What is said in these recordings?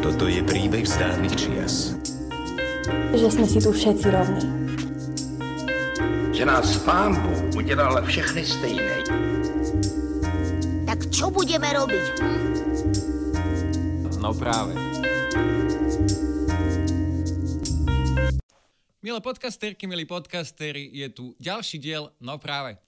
Toto je príbeh z dávnych čias. Že sme si tu všetci rovní. Že nás pán Bůh udělal všechny stejné. Tak čo budeme robiť? Hm? No práve. Milé podcasterky, milí podcastery, je tu ďalší diel No práve.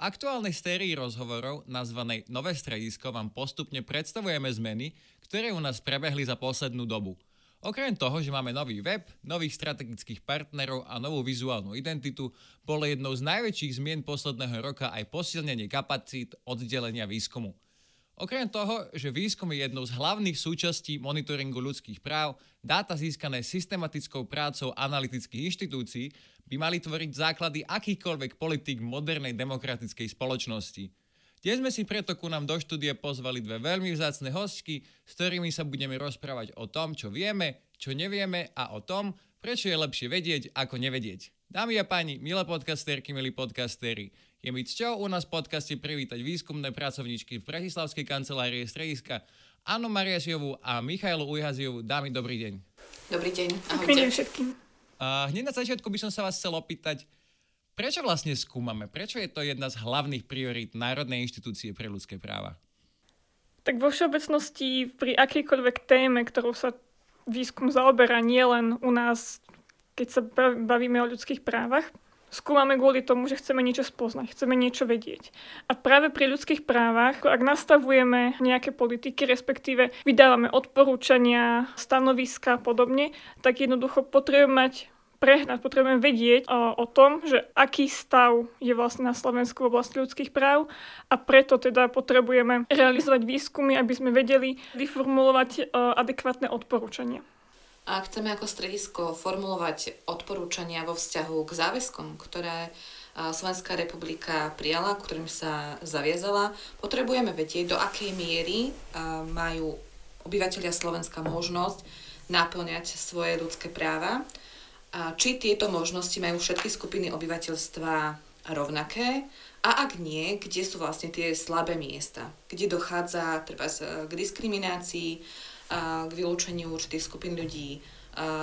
Aktuálnej sérii rozhovorov nazvanej Nové stredisko vám postupne predstavujeme zmeny, ktoré u nás prebehli za poslednú dobu. Okrem toho, že máme nový web, nových strategických partnerov a novú vizuálnu identitu, bolo jednou z najväčších zmien posledného roka aj posilnenie kapacít oddelenia výskumu. Okrem toho, že výskum je jednou z hlavných súčastí monitoringu ľudských práv, dáta získané systematickou prácou analytických inštitúcií by mali tvoriť základy akýchkoľvek politik modernej demokratickej spoločnosti. Dnes sme si preto ku nám do štúdie pozvali dve veľmi vzácne hostky, s ktorými sa budeme rozprávať o tom, čo vieme, čo nevieme a o tom, prečo je lepšie vedieť ako nevedieť. Dámy a páni, milé podcasterky, milí podcastery, je mi cťou u nás v podcaste privítať výskumné pracovníčky v Bratislavskej kancelárii strediska Annu Mariasiovú a Michailu Ujhaziovú. Dámy, dobrý deň. Dobrý deň, Dobrý deň všetkým. A hneď na začiatku by som sa vás chcel opýtať, prečo vlastne skúmame? Prečo je to jedna z hlavných priorít Národnej inštitúcie pre ľudské práva? Tak vo všeobecnosti pri akejkoľvek téme, ktorou sa výskum zaoberá nielen u nás, keď sa bavíme o ľudských právach, skúmame kvôli tomu, že chceme niečo spoznať, chceme niečo vedieť. A práve pri ľudských právach, ak nastavujeme nejaké politiky, respektíve vydávame odporúčania, stanoviska a podobne, tak jednoducho potrebujeme mať prehľad, potrebujeme vedieť o, o tom, že aký stav je vlastne na Slovensku v oblasti ľudských práv a preto teda potrebujeme realizovať výskumy, aby sme vedeli vyformulovať adekvátne odporúčania a chceme ako stredisko formulovať odporúčania vo vzťahu k záväzkom, ktoré Slovenská republika prijala, ktorým sa zaviazala, potrebujeme vedieť, do akej miery majú obyvateľia Slovenska možnosť naplňať svoje ľudské práva, či tieto možnosti majú všetky skupiny obyvateľstva rovnaké? A ak nie, kde sú vlastne tie slabé miesta, kde dochádza treba k diskriminácii, k vylúčeniu určitých skupín ľudí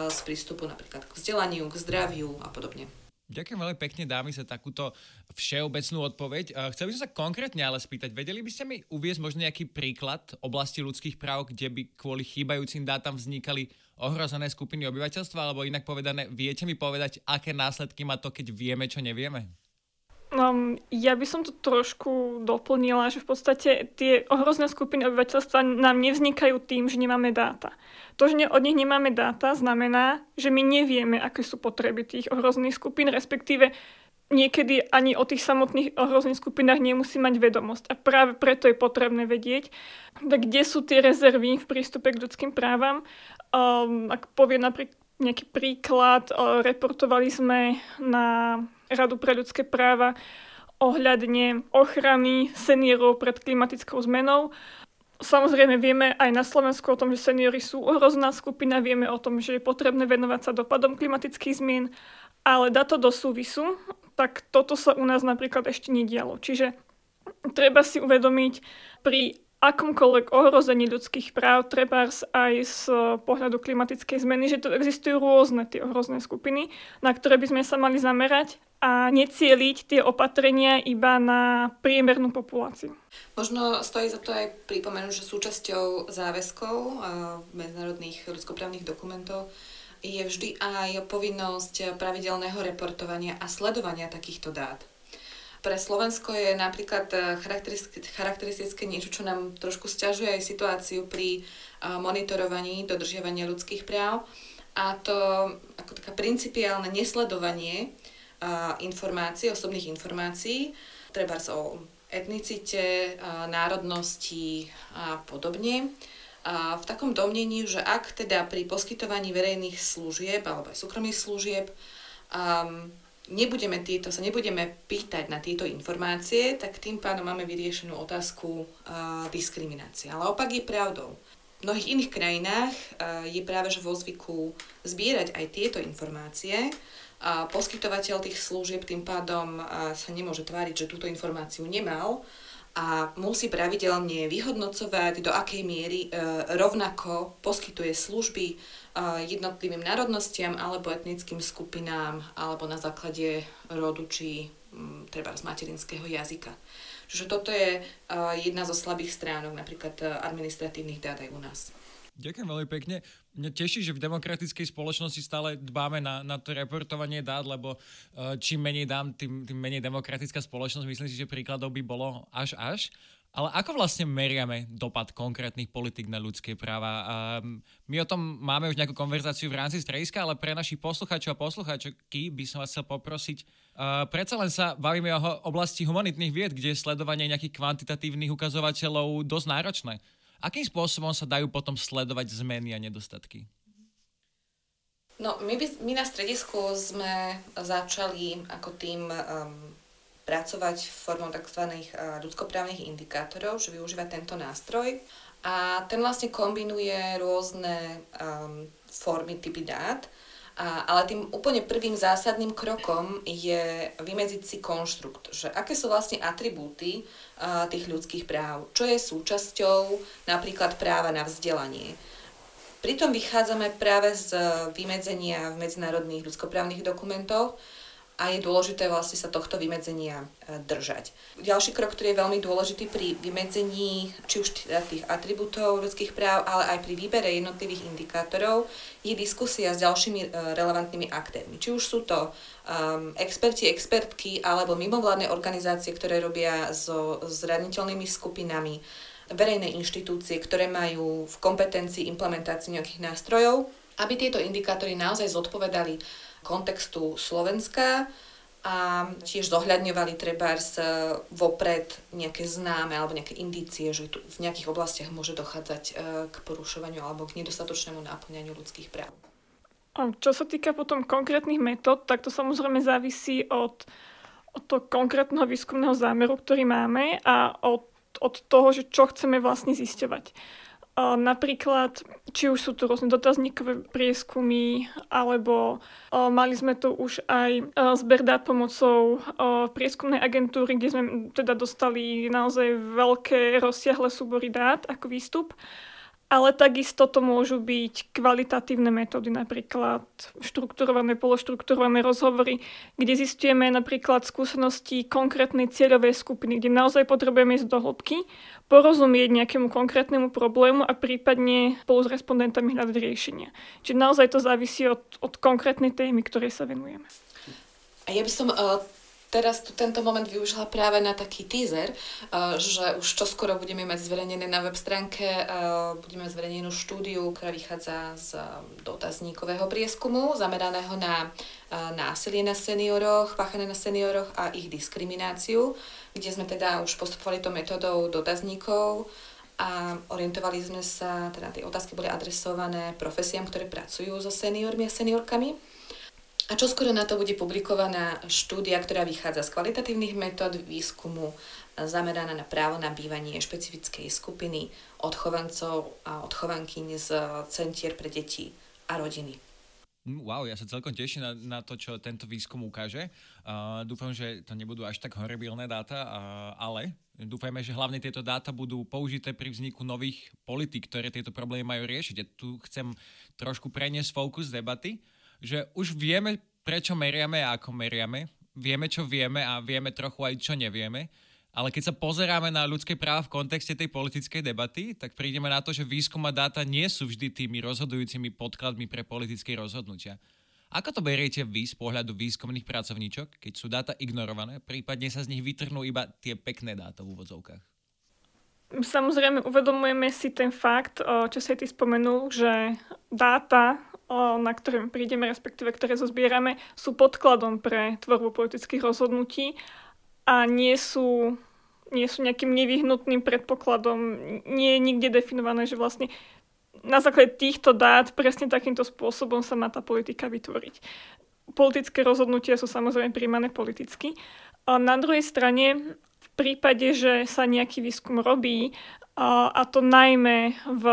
z prístupu napríklad k vzdelaniu, k zdraviu a podobne. Ďakujem veľmi pekne, dámy sa takúto všeobecnú odpoveď. Chcel by som sa konkrétne ale spýtať, vedeli by ste mi uviezť možno nejaký príklad oblasti ľudských práv, kde by kvôli chýbajúcim dátam vznikali ohrozené skupiny obyvateľstva, alebo inak povedané, viete mi povedať, aké následky má to, keď vieme, čo nevieme? Um, ja by som to trošku doplnila, že v podstate tie ohrozné skupiny obyvateľstva nám nevznikajú tým, že nemáme dáta. To, že od nich nemáme dáta, znamená, že my nevieme, aké sú potreby tých ohrozných skupín, respektíve niekedy ani o tých samotných ohrozných skupinách nemusí mať vedomosť. A práve preto je potrebné vedieť, kde sú tie rezervy v prístupe k ľudským právam. Um, ak povie napríklad nejaký príklad, reportovali sme na Radu pre ľudské práva ohľadne ochrany seniorov pred klimatickou zmenou. Samozrejme vieme aj na Slovensku o tom, že seniory sú ohrozná skupina, vieme o tom, že je potrebné venovať sa dopadom klimatických zmien, ale dá to do súvisu, tak toto sa u nás napríklad ešte nedialo. Čiže treba si uvedomiť pri akomkoľvek ohrození ľudských práv, treba aj z pohľadu klimatickej zmeny, že tu existujú rôzne tie ohrozné skupiny, na ktoré by sme sa mali zamerať a necieliť tie opatrenia iba na priemernú populáciu. Možno stojí za to aj pripomenúť, že súčasťou záväzkov medzinárodných ľudskoprávnych dokumentov je vždy aj povinnosť pravidelného reportovania a sledovania takýchto dát. Pre Slovensko je napríklad charakteristické niečo, čo nám trošku stiažuje aj situáciu pri monitorovaní dodržiavania ľudských práv a to ako taká principiálne nesledovanie informácií, osobných informácií, treba o etnicite, národnosti a podobne. A v takom domnení, že ak teda pri poskytovaní verejných služieb alebo aj súkromných služieb um, nebudeme tieto, sa nebudeme pýtať na tieto informácie, tak tým pádom máme vyriešenú otázku uh, diskriminácie. Ale opak je pravdou. V mnohých iných krajinách uh, je práve vo zvyku zbierať aj tieto informácie a poskytovateľ tých služieb tým pádom sa nemôže tváriť, že túto informáciu nemal a musí pravidelne vyhodnocovať, do akej miery e, rovnako poskytuje služby e, jednotlivým národnostiam alebo etnickým skupinám alebo na základe rodu či m, treba z materinského jazyka. Čiže toto je e, jedna zo slabých stránok napríklad administratívnych dát aj u nás. Ďakujem veľmi pekne. Mňa teší, že v demokratickej spoločnosti stále dbáme na, na to reportovanie dát, lebo uh, čím menej dám, tým, tým menej demokratická spoločnosť. Myslím si, že príkladov by bolo až až. Ale ako vlastne meriame dopad konkrétnych politik na ľudské práva? Um, my o tom máme už nejakú konverzáciu v rámci strediska, ale pre našich poslucháčov a poslucháčky by som vás chcel poprosiť. Uh, predsa len sa bavíme o oblasti humanitných vied, kde je sledovanie nejakých kvantitatívnych ukazovateľov dosť náročné. Akým spôsobom sa dajú potom sledovať zmeny a nedostatky? No, my, by, my na stredisku sme začali ako tým um, pracovať formou tzv. Uh, ľudskoprávnych indikátorov, že využíva tento nástroj. A ten vlastne kombinuje rôzne um, formy, typy dát, a, ale tým úplne prvým zásadným krokom je vymedziť si konštrukt, že aké sú vlastne atribúty a, tých ľudských práv, čo je súčasťou napríklad práva na vzdelanie. Pritom vychádzame práve z vymedzenia v medzinárodných ľudskoprávnych dokumentoch, a je dôležité vlastne sa tohto vymedzenia e, držať. Ďalší krok, ktorý je veľmi dôležitý pri vymedzení či už tých atribútov ľudských práv, ale aj pri výbere jednotlivých indikátorov, je diskusia s ďalšími e, relevantnými aktérmi. Či už sú to um, experti, expertky alebo mimovládne organizácie, ktoré robia so zraniteľnými skupinami, verejné inštitúcie, ktoré majú v kompetencii implementácii nejakých nástrojov, aby tieto indikátory naozaj zodpovedali kontextu Slovenska a tiež zohľadňovali trebárs e, vopred nejaké známe alebo nejaké indície, že tu v nejakých oblastiach môže dochádzať e, k porušovaniu alebo k nedostatočnému náplňaniu ľudských práv. Čo sa týka potom konkrétnych metód, tak to samozrejme závisí od, od toho konkrétneho výskumného zámeru, ktorý máme a od, od toho, že čo chceme vlastne zisťovať. Napríklad, či už sú tu rôzne dotazníkové prieskumy, alebo mali sme tu už aj zber dát pomocou prieskumnej agentúry, kde sme teda dostali naozaj veľké rozsiahle súbory dát ako výstup. Ale takisto to môžu byť kvalitatívne metódy, napríklad štrukturované, pološtrukturované rozhovory, kde zistujeme napríklad skúsenosti konkrétnej cieľovej skupiny, kde naozaj potrebujeme ísť do hĺbky, porozumieť nejakému konkrétnemu problému a prípadne spolu s respondentami hľadať riešenia. Čiže naozaj to závisí od, od konkrétnej témy, ktorej sa venujeme. A ja by som uh, teraz tu tento moment využila práve na taký teaser, uh, že už čoskoro budeme mať zverejnené na web stránke, uh, budeme zverejnenú štúdiu, ktorá vychádza z uh, dotazníkového prieskumu zameraného na násilie na senioroch, páchané na senioroch a ich diskrimináciu, kde sme teda už postupovali to metodou dotazníkov a orientovali sme sa, teda tie otázky boli adresované profesiám, ktoré pracujú so seniormi a seniorkami a čo skoro na to bude publikovaná štúdia, ktorá vychádza z kvalitatívnych metód výskumu zameraná na právo na bývanie špecifickej skupiny odchovancov a odchovankyň z centier pre deti a rodiny. Mm, wow, ja sa celkom teším na, na to, čo tento výskum ukáže. Uh, dúfam, že to nebudú až tak horibilné dáta, uh, ale dúfajme, že hlavne tieto dáta budú použité pri vzniku nových politik, ktoré tieto problémy majú riešiť. Ja tu chcem trošku preniesť fokus debaty že už vieme, prečo meriame a ako meriame, vieme, čo vieme a vieme trochu aj, čo nevieme, ale keď sa pozeráme na ľudské práva v kontexte tej politickej debaty, tak prídeme na to, že výskum a dáta nie sú vždy tými rozhodujúcimi podkladmi pre politické rozhodnutia. Ako to beriete vy z pohľadu výskumných pracovníčok, keď sú dáta ignorované, prípadne sa z nich vytrhnú iba tie pekné dáta v úvodzovkách? Samozrejme, uvedomujeme si ten fakt, čo si ty spomenul, že dáta na ktoré prídeme, respektíve ktoré zozbierame, sú podkladom pre tvorbu politických rozhodnutí a nie sú, nie sú nejakým nevyhnutným predpokladom. Nie je nikde definované, že vlastne na základe týchto dát presne takýmto spôsobom sa má tá politika vytvoriť. Politické rozhodnutia sú samozrejme príjmané politicky. A na druhej strane, v prípade, že sa nejaký výskum robí a to najmä v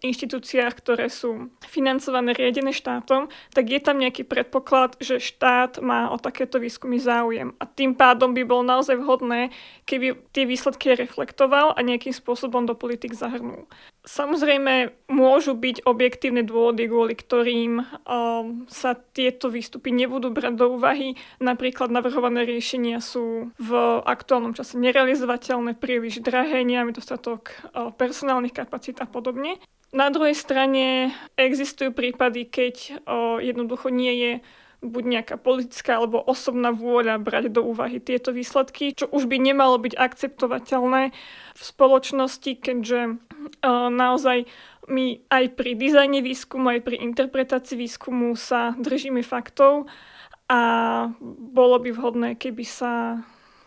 inštitúciách, ktoré sú financované, riadené štátom, tak je tam nejaký predpoklad, že štát má o takéto výskumy záujem. A tým pádom by bolo naozaj vhodné, keby tie výsledky reflektoval a nejakým spôsobom do politik zahrnul. Samozrejme, môžu byť objektívne dôvody, kvôli ktorým um, sa tieto výstupy nebudú brať do úvahy. Napríklad navrhované riešenia sú v aktuálnom čase nerealizovateľné, príliš drahé, nemáme dostatok personálnych kapacít a podobne. Na druhej strane existujú prípady, keď jednoducho nie je buď nejaká politická alebo osobná vôľa brať do úvahy tieto výsledky, čo už by nemalo byť akceptovateľné v spoločnosti, keďže naozaj my aj pri dizajne výskumu, aj pri interpretácii výskumu sa držíme faktov a bolo by vhodné, keby sa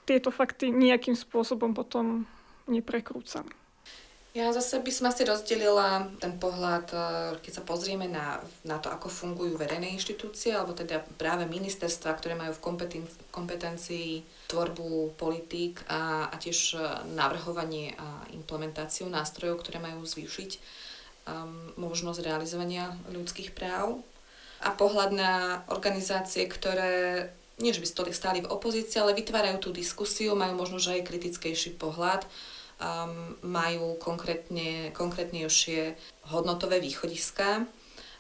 tieto fakty nejakým spôsobom potom neprekrúcali. Ja zase by som asi rozdelila ten pohľad, e, keď sa pozrieme na, na to, ako fungujú verejné inštitúcie, alebo teda práve ministerstva, ktoré majú v kompetencii, tvorbu politík a, a tiež e, navrhovanie a implementáciu nástrojov, ktoré majú zvýšiť um, možnosť realizovania ľudských práv. A pohľad na organizácie, ktoré nie že by stáli v opozícii, ale vytvárajú tú diskusiu, majú možno že aj kritickejší pohľad um, majú konkrétne, konkrétnejšie hodnotové východiska.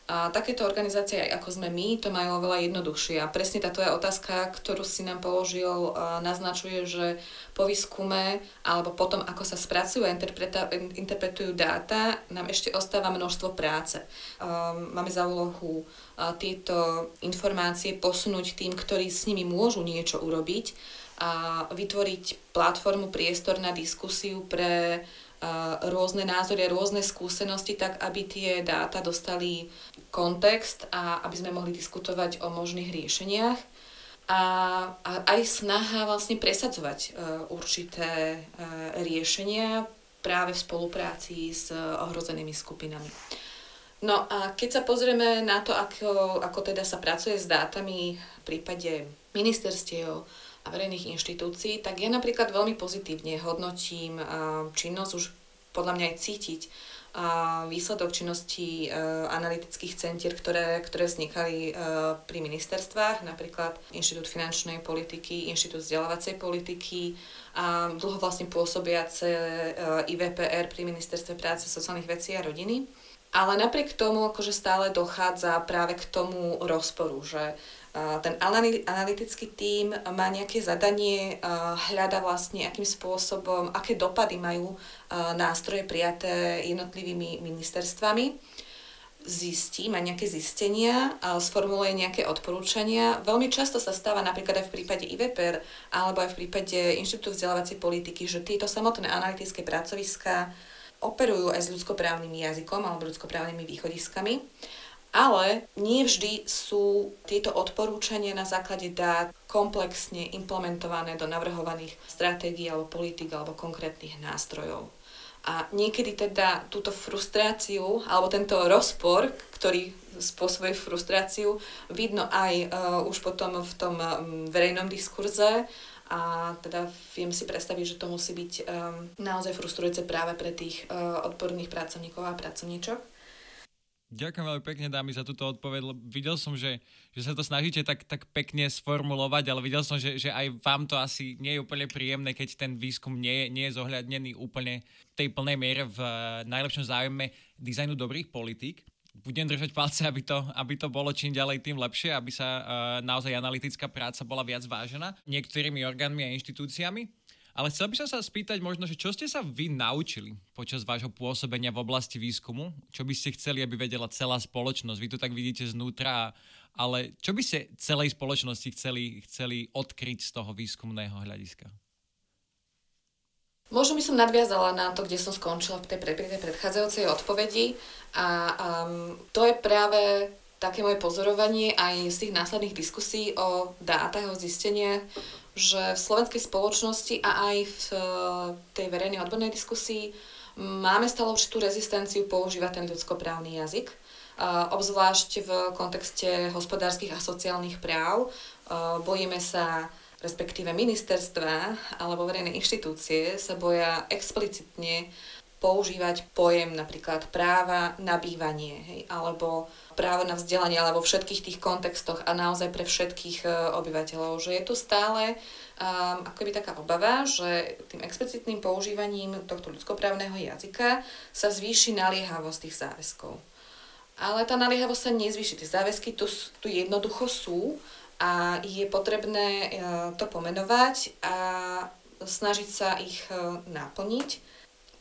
A takéto organizácie, ako sme my, to majú oveľa jednoduchšie. A presne tá tvoja otázka, ktorú si nám položil, naznačuje, že po výskume alebo potom, ako sa spracujú a interpretujú dáta, nám ešte ostáva množstvo práce. Máme za úlohu tieto informácie posunúť tým, ktorí s nimi môžu niečo urobiť a vytvoriť platformu, priestor na diskusiu pre rôzne názory rôzne skúsenosti, tak aby tie dáta dostali kontext a aby sme mohli diskutovať o možných riešeniach. A, a aj snaha vlastne presadzovať uh, určité uh, riešenia práve v spolupráci s ohrozenými skupinami. No a keď sa pozrieme na to, ako, ako teda sa pracuje s dátami v prípade ministerstiev, a verejných inštitúcií, tak ja napríklad veľmi pozitívne hodnotím činnosť, už podľa mňa aj cítiť výsledok činnosti analytických centier, ktoré, ktoré vznikali pri ministerstvách, napríklad Inštitút finančnej politiky, Inštitút vzdelávacej politiky a dlho vlastne pôsobiace IVPR pri Ministerstve práce, sociálnych vecí a rodiny. Ale napriek tomu akože stále dochádza práve k tomu rozporu, že ten analytický tím má nejaké zadanie, hľada vlastne, akým spôsobom, aké dopady majú nástroje prijaté jednotlivými ministerstvami zistí, má nejaké zistenia, sformuluje nejaké odporúčania. Veľmi často sa stáva napríklad aj v prípade IVPR alebo aj v prípade Inštitútu vzdelávacej politiky, že tieto samotné analytické pracoviská operujú aj s ľudskoprávnym jazykom alebo ľudskoprávnymi východiskami ale nie vždy sú tieto odporúčania na základe dát komplexne implementované do navrhovaných stratégií alebo politik alebo konkrétnych nástrojov. A niekedy teda túto frustráciu alebo tento rozpor, ktorý spôsobuje frustráciu, vidno aj uh, už potom v tom um, verejnom diskurze a teda viem si predstaviť, že to musí byť um, naozaj frustrujúce práve pre tých uh, odborných pracovníkov a pracovníčok. Ďakujem veľmi pekne, dámy, za túto odpoveď. Videl som, že, že sa to snažíte tak, tak pekne sformulovať, ale videl som, že, že aj vám to asi nie je úplne príjemné, keď ten výskum nie je, nie je zohľadnený úplne v tej plnej miere v uh, najlepšom záujme dizajnu dobrých politík. Budem držať palce, aby to, aby to bolo čím ďalej, tým lepšie, aby sa uh, naozaj analytická práca bola viac vážená niektorými orgánmi a inštitúciami. Ale chcel by som sa spýtať možno, že čo ste sa vy naučili počas vášho pôsobenia v oblasti výskumu? Čo by ste chceli, aby vedela celá spoločnosť? Vy to tak vidíte znútra, ale čo by ste celej spoločnosti chceli, chceli odkryť z toho výskumného hľadiska? Možno by som nadviazala na to, kde som skončila v tej, pre, tej predchádzajúcej odpovedi a um, to je práve také moje pozorovanie aj z tých následných diskusí o dátach, o zisteniach, že v slovenskej spoločnosti a aj v eh, tej verejnej odbornej diskusii máme stále určitú rezistenciu používať ten ľudskoprávny jazyk, obzvlášť v kontexte hospodárskych a sociálnych práv. Eh, bojíme sa respektíve ministerstva alebo verejné inštitúcie sa boja explicitne používať pojem napríklad práva na bývanie, hej, alebo právo na vzdelanie, alebo vo všetkých tých kontextoch a naozaj pre všetkých uh, obyvateľov. Že je tu stále um, akoby taká obava, že tým explicitným používaním tohto ľudskoprávneho jazyka sa zvýši naliehavosť tých záväzkov. Ale tá naliehavosť sa nezvýši. Tie záväzky tu, tu jednoducho sú a je potrebné uh, to pomenovať a snažiť sa ich uh, naplniť.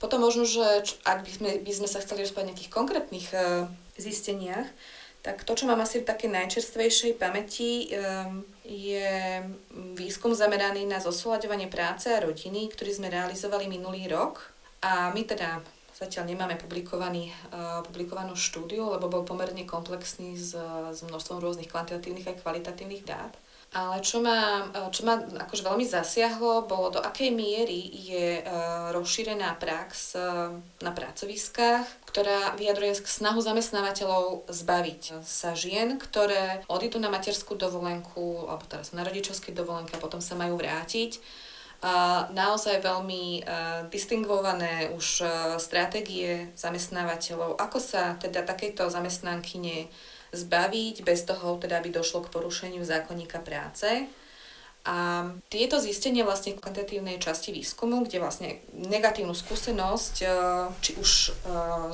Potom možno, že ak by sme, by sme sa chceli rozprávať o nejakých konkrétnych uh, zisteniach, tak to, čo mám asi v takej najčerstvejšej pamäti, um, je výskum zameraný na zosúľaďovanie práce a rodiny, ktorý sme realizovali minulý rok. A my teda zatiaľ nemáme publikovaný, uh, publikovanú štúdiu, lebo bol pomerne komplexný s, s množstvom rôznych kvantitatívnych a kvalitatívnych dát. Ale čo ma, čo ma akože veľmi zasiahlo, bolo do akej miery je uh, rozšírená prax uh, na pracoviskách, ktorá vyjadruje snahu zamestnávateľov zbaviť sa žien, ktoré odídu na materskú dovolenku, alebo teraz na rodičovskej dovolenke a potom sa majú vrátiť. Naozaj veľmi distingvované už stratégie zamestnávateľov, ako sa teda takejto zamestnankyne zbaviť bez toho, teda aby došlo k porušeniu zákonníka práce. A tieto zistenia vlastne v kvantitatívnej časti výskumu, kde vlastne negatívnu skúsenosť, e, či už e,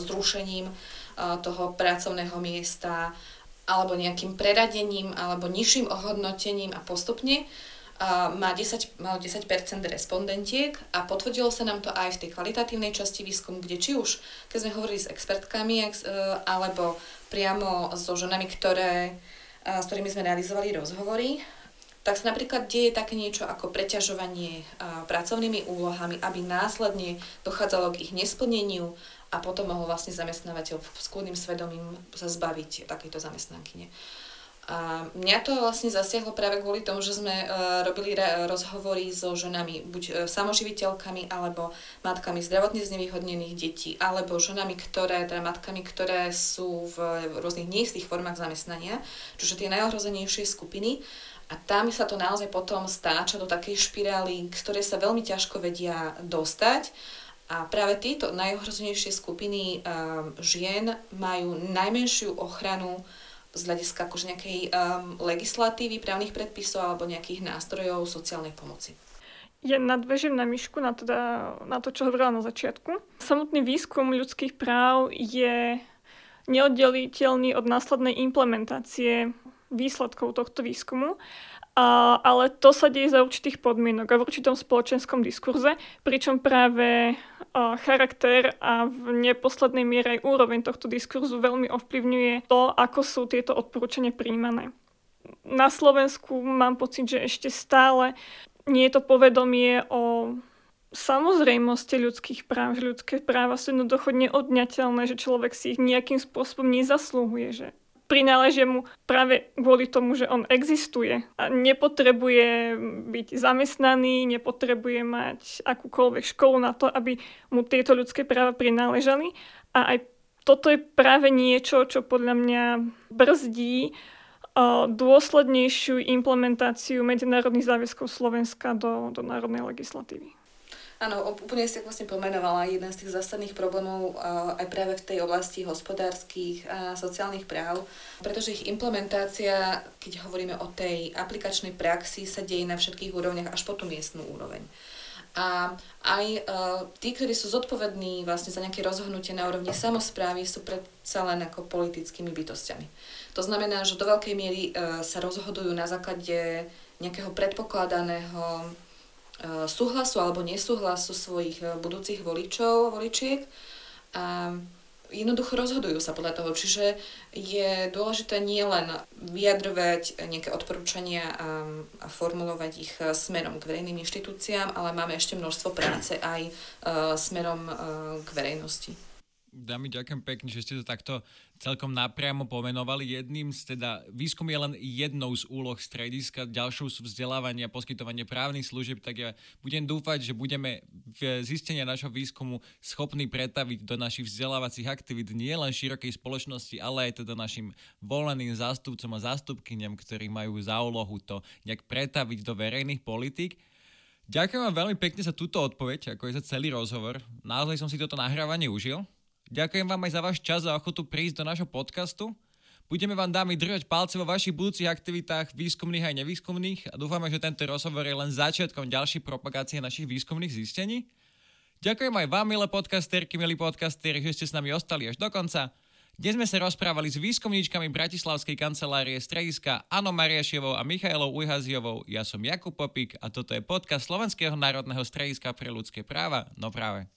zrušením e, toho pracovného miesta, alebo nejakým preradením, alebo nižším ohodnotením a postupne má 10, malo 10% respondentiek a potvrdilo sa nám to aj v tej kvalitatívnej časti výskumu, kde či už, keď sme hovorili s expertkami, alebo priamo so ženami, ktoré, s ktorými sme realizovali rozhovory, tak sa napríklad deje také niečo ako preťažovanie pracovnými úlohami, aby následne dochádzalo k ich nesplneniu a potom mohol vlastne zamestnávateľ s kľudným svedomím sa zbaviť takejto zamestnankyne. A mňa to vlastne zasiahlo práve kvôli tomu, že sme uh, robili rozhovory so ženami, buď uh, samoživiteľkami, alebo matkami zdravotne znevýhodnených detí, alebo ženami, ktoré, teda matkami, ktoré sú v, rôznych neistých formách zamestnania, čiže tie najohrozenejšie skupiny. A tam sa to naozaj potom stáča do takej špirály, z ktorej sa veľmi ťažko vedia dostať. A práve tieto najohrozenejšie skupiny um, žien majú najmenšiu ochranu z hľadiska akože nejakej um, legislatívy, právnych predpisov alebo nejakých nástrojov sociálnej pomoci. Ja nadvežím na myšku na, teda, na to, čo hovorila na začiatku. Samotný výskum ľudských práv je neoddeliteľný od následnej implementácie výsledkov tohto výskumu a, ale to sa deje za určitých podmienok a v určitom spoločenskom diskurze, pričom práve charakter a v neposlednej miere aj úroveň tohto diskurzu veľmi ovplyvňuje to, ako sú tieto odporúčania príjmané. Na Slovensku mám pocit, že ešte stále nie je to povedomie o samozrejmosti ľudských práv, že ľudské práva sú jednoducho neodňateľné, že človek si ich nejakým spôsobom nezaslúhuje, že prináležia mu práve kvôli tomu, že on existuje a nepotrebuje byť zamestnaný, nepotrebuje mať akúkoľvek školu na to, aby mu tieto ľudské práva prináležali. A aj toto je práve niečo, čo podľa mňa brzdí dôslednejšiu implementáciu medzinárodných záväzkov Slovenska do, do národnej legislatívy. Áno, úplne si vlastne pomenovala jeden z tých zásadných problémov aj práve v tej oblasti hospodárskych a sociálnych práv, pretože ich implementácia, keď hovoríme o tej aplikačnej praxi, sa deje na všetkých úrovniach až po tú miestnú úroveň. A aj uh, tí, ktorí sú zodpovední vlastne za nejaké rozhodnutie na úrovni samozprávy, sú predsa len ako politickými bytostiami. To znamená, že do veľkej miery uh, sa rozhodujú na základe nejakého predpokladaného E, súhlasu alebo nesúhlasu svojich e, budúcich voličov, voličiek a jednoducho rozhodujú sa podľa toho. Čiže je dôležité nielen vyjadrovať nejaké odporúčania a, a formulovať ich e, smerom k verejným inštitúciám, ale máme ešte množstvo práce aj uh, smerom uh, k verejnosti. Dámy, ďakujem pekne, že ste to takto celkom napriamo pomenovali. Jedným z teda, výskum je len jednou z úloh strediska, ďalšou sú vzdelávanie a poskytovanie právnych služieb, tak ja budem dúfať, že budeme v zistenia našho výskumu schopní pretaviť do našich vzdelávacích aktivít nie len širokej spoločnosti, ale aj teda našim voleným zástupcom a zástupkyniam, ktorí majú za úlohu to nejak pretaviť do verejných politik. Ďakujem vám veľmi pekne za túto odpoveď, ako aj za celý rozhovor. Naozaj som si toto nahrávanie užil. Ďakujem vám aj za váš čas a ochotu prísť do nášho podcastu. Budeme vám dámy držať palce vo vašich budúcich aktivitách výskumných aj nevýskumných a dúfame, že tento rozhovor je len začiatkom ďalšej propagácie našich výskumných zistení. Ďakujem aj vám, milé podcasterky, milí podcasteri, že ste s nami ostali až do konca. Dnes sme sa rozprávali s výskumníčkami Bratislavskej kancelárie Strediska Ano Mariaševou a Michailou Ujhaziovou. Ja som Jakub Popik a toto je podcast Slovenského národného strediska pre ľudské práva. No práve.